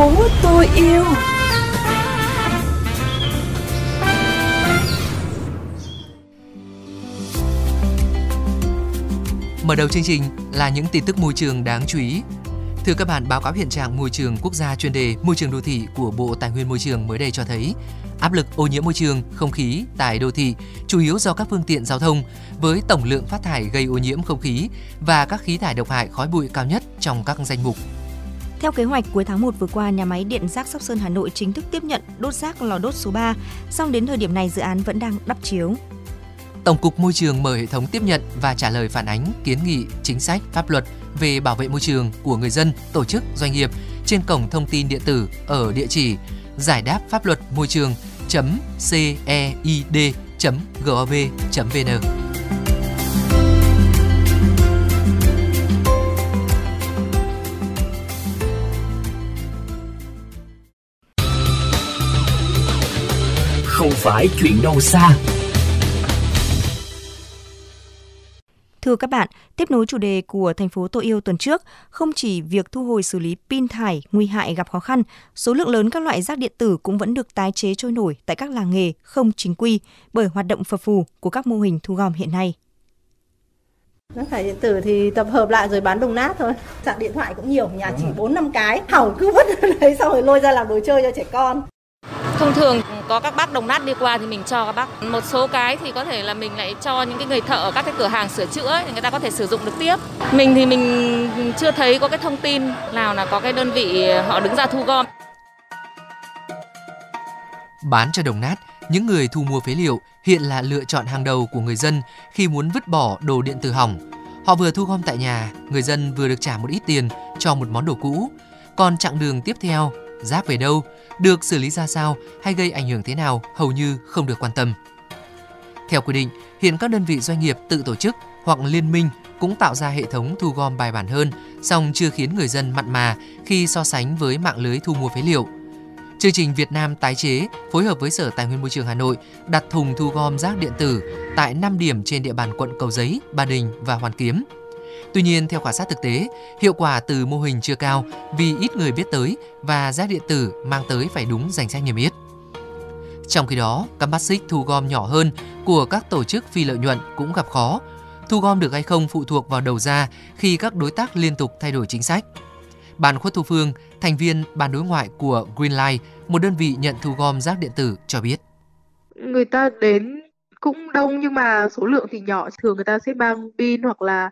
phố tôi yêu Mở đầu chương trình là những tin tức môi trường đáng chú ý. Thưa các bạn, báo cáo hiện trạng môi trường quốc gia chuyên đề Môi trường đô thị của Bộ Tài nguyên Môi trường mới đây cho thấy áp lực ô nhiễm môi trường, không khí tại đô thị chủ yếu do các phương tiện giao thông với tổng lượng phát thải gây ô nhiễm không khí và các khí thải độc hại khói bụi cao nhất trong các danh mục. Theo kế hoạch, cuối tháng 1 vừa qua, nhà máy điện rác Sóc Sơn Hà Nội chính thức tiếp nhận đốt rác lò đốt số 3, song đến thời điểm này dự án vẫn đang đắp chiếu. Tổng cục Môi trường mở hệ thống tiếp nhận và trả lời phản ánh, kiến nghị, chính sách, pháp luật về bảo vệ môi trường của người dân, tổ chức, doanh nghiệp trên cổng thông tin điện tử ở địa chỉ giải đáp pháp luật môi trường ceid.gov.vn. phải chuyện đâu xa Thưa các bạn, tiếp nối chủ đề của thành phố Tô Yêu tuần trước, không chỉ việc thu hồi xử lý pin thải nguy hại gặp khó khăn, số lượng lớn các loại rác điện tử cũng vẫn được tái chế trôi nổi tại các làng nghề không chính quy bởi hoạt động phập phù của các mô hình thu gom hiện nay. Rác thải điện tử thì tập hợp lại rồi bán đồng nát thôi. Sạc điện thoại cũng nhiều, nhà chỉ 4 năm cái, hỏng cứ vứt đấy xong rồi lôi ra làm đồ chơi cho trẻ con. Thông thường có các bác đồng nát đi qua thì mình cho các bác. Một số cái thì có thể là mình lại cho những cái người thợ ở các cái cửa hàng sửa chữa thì người ta có thể sử dụng được tiếp. Mình thì mình chưa thấy có cái thông tin nào là có cái đơn vị họ đứng ra thu gom. Bán cho đồng nát, những người thu mua phế liệu hiện là lựa chọn hàng đầu của người dân khi muốn vứt bỏ đồ điện tử hỏng. Họ vừa thu gom tại nhà, người dân vừa được trả một ít tiền cho một món đồ cũ. Còn chặng đường tiếp theo, rác về đâu, được xử lý ra sao hay gây ảnh hưởng thế nào hầu như không được quan tâm. Theo quy định, hiện các đơn vị doanh nghiệp tự tổ chức hoặc liên minh cũng tạo ra hệ thống thu gom bài bản hơn, song chưa khiến người dân mặn mà khi so sánh với mạng lưới thu mua phế liệu. Chương trình Việt Nam tái chế phối hợp với Sở Tài nguyên Môi trường Hà Nội đặt thùng thu gom rác điện tử tại 5 điểm trên địa bàn quận Cầu Giấy, Ba Đình và Hoàn Kiếm. Tuy nhiên, theo khảo sát thực tế, hiệu quả từ mô hình chưa cao vì ít người biết tới và rác điện tử mang tới phải đúng danh sách niêm yết. Trong khi đó, các mắt xích thu gom nhỏ hơn của các tổ chức phi lợi nhuận cũng gặp khó. Thu gom được hay không phụ thuộc vào đầu ra khi các đối tác liên tục thay đổi chính sách. Bạn Khuất Thu Phương, thành viên ban đối ngoại của Greenlight, một đơn vị nhận thu gom rác điện tử cho biết. Người ta đến cũng đông nhưng mà số lượng thì nhỏ thường người ta sẽ mang pin hoặc là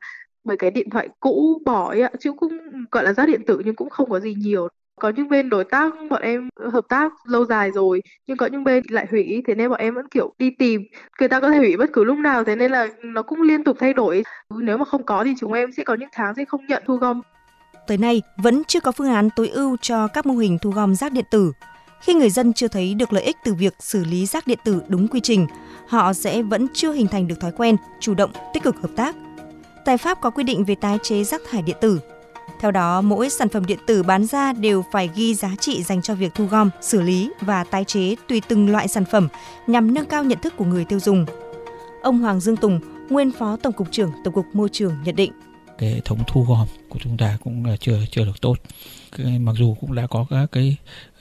mấy cái điện thoại cũ bỏ ấy ạ, chứ cũng, gọi là, rác điện tử nhưng cũng không có gì nhiều. Có những bên đối tác bọn em hợp tác lâu dài rồi, nhưng có những bên lại hủy, thế nên bọn em vẫn, kiểu, đi tìm. Người ta có thể hủy bất cứ lúc nào, thế nên là nó cũng liên tục thay đổi. Nếu mà không có thì chúng em sẽ có những tháng sẽ không nhận thu gom. Tới nay vẫn chưa có phương án tối ưu cho các mô hình thu gom rác điện tử. Khi người dân chưa thấy được lợi ích từ việc xử lý rác điện tử đúng quy trình, họ sẽ vẫn chưa hình thành được thói quen chủ động, tích cực hợp tác tại Pháp có quy định về tái chế rác thải điện tử. Theo đó, mỗi sản phẩm điện tử bán ra đều phải ghi giá trị dành cho việc thu gom, xử lý và tái chế tùy từng loại sản phẩm nhằm nâng cao nhận thức của người tiêu dùng. Ông Hoàng Dương Tùng, nguyên Phó Tổng cục trưởng Tổng cục Môi trường nhận định cái hệ thống thu gom của chúng ta cũng là chưa chưa được tốt. Mặc dù cũng đã có các cái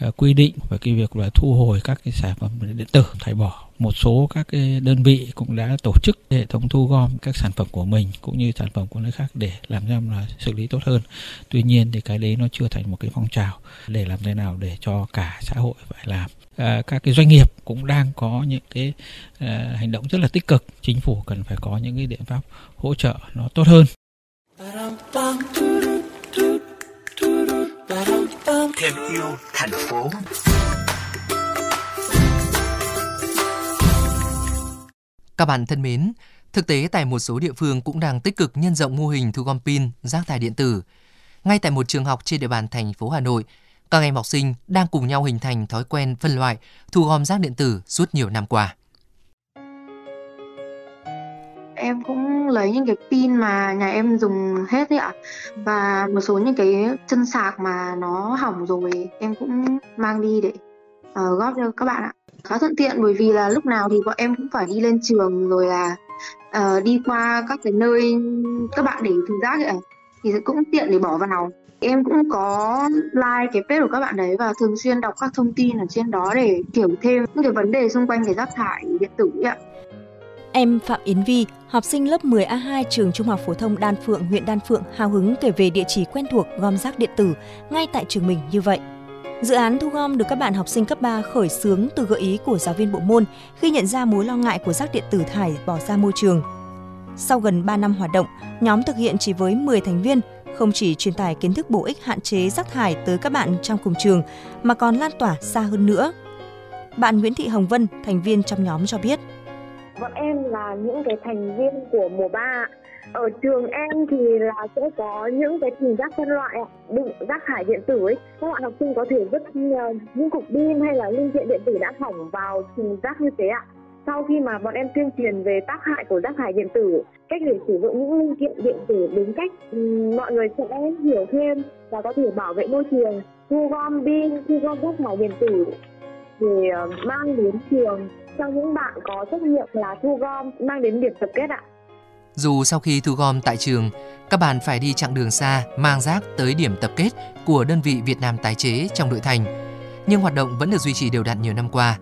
uh, quy định về cái việc là thu hồi các cái sản phẩm điện tử thải bỏ. Một số các cái đơn vị cũng đã tổ chức hệ thống thu gom các sản phẩm của mình cũng như sản phẩm của nơi khác để làm sao là xử lý tốt hơn. Tuy nhiên thì cái đấy nó chưa thành một cái phong trào để làm thế nào để cho cả xã hội phải làm. À, các cái doanh nghiệp cũng đang có những cái à, hành động rất là tích cực. Chính phủ cần phải có những cái biện pháp hỗ trợ nó tốt hơn thêm yêu thành phố Các bạn thân mến, thực tế tại một số địa phương cũng đang tích cực nhân rộng mô hình thu gom pin, rác thải điện tử. Ngay tại một trường học trên địa bàn thành phố Hà Nội, các em học sinh đang cùng nhau hình thành thói quen phân loại, thu gom rác điện tử suốt nhiều năm qua. Em cũng lấy những cái pin mà nhà em dùng hết đấy ạ. Và một số những cái chân sạc mà nó hỏng rồi em cũng mang đi để uh, góp cho các bạn ạ khá thuận tiện bởi vì là lúc nào thì bọn em cũng phải đi lên trường rồi là uh, đi qua các cái nơi các bạn để thùng rác ấy thì cũng tiện để bỏ vào Em cũng có like cái page của các bạn đấy và thường xuyên đọc các thông tin ở trên đó để hiểu thêm những cái vấn đề xung quanh cái rác thải điện tử ấy ạ. Em Phạm Yến Vi, học sinh lớp 10A2 trường Trung học phổ thông Đan Phượng, huyện Đan Phượng hào hứng kể về địa chỉ quen thuộc gom rác điện tử ngay tại trường mình như vậy. Dự án thu gom được các bạn học sinh cấp 3 khởi xướng từ gợi ý của giáo viên bộ môn khi nhận ra mối lo ngại của rác điện tử thải bỏ ra môi trường. Sau gần 3 năm hoạt động, nhóm thực hiện chỉ với 10 thành viên, không chỉ truyền tải kiến thức bổ ích hạn chế rác thải tới các bạn trong cùng trường mà còn lan tỏa xa hơn nữa. Bạn Nguyễn Thị Hồng Vân, thành viên trong nhóm cho biết. Bọn em là những cái thành viên của mùa ba ở trường em thì là sẽ có những cái thùng rác phân loại đựng rác thải điện tử ấy. Các bạn học sinh có thể vứt ờ, những cục pin hay là linh kiện điện tử đã hỏng vào thùng rác như thế ạ. Sau khi mà bọn em tuyên truyền về tác hại của rác thải điện tử, cách để sử dụng những linh kiện điện tử đúng cách ừ, mọi người sẽ hiểu thêm và có thể bảo vệ môi trường, thu gom pin, thu gom thuốc màu điện tử để ờ, mang đến trường cho những bạn có trách nhiệm là thu gom mang đến điểm tập kết ạ dù sau khi thu gom tại trường, các bạn phải đi chặng đường xa mang rác tới điểm tập kết của đơn vị Việt Nam tái chế trong nội thành, nhưng hoạt động vẫn được duy trì đều đặn nhiều năm qua.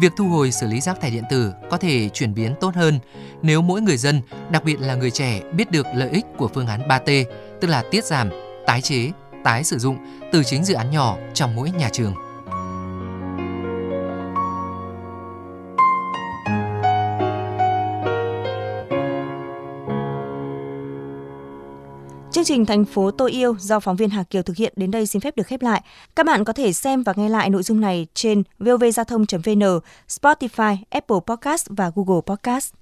Việc thu hồi xử lý rác thải điện tử có thể chuyển biến tốt hơn nếu mỗi người dân, đặc biệt là người trẻ biết được lợi ích của phương án 3T, tức là tiết giảm, tái chế, tái sử dụng từ chính dự án nhỏ trong mỗi nhà trường. Chương trình Thành phố tôi yêu do phóng viên Hà Kiều thực hiện đến đây xin phép được khép lại. Các bạn có thể xem và nghe lại nội dung này trên vovgiao thông.vn, Spotify, Apple Podcast và Google Podcast.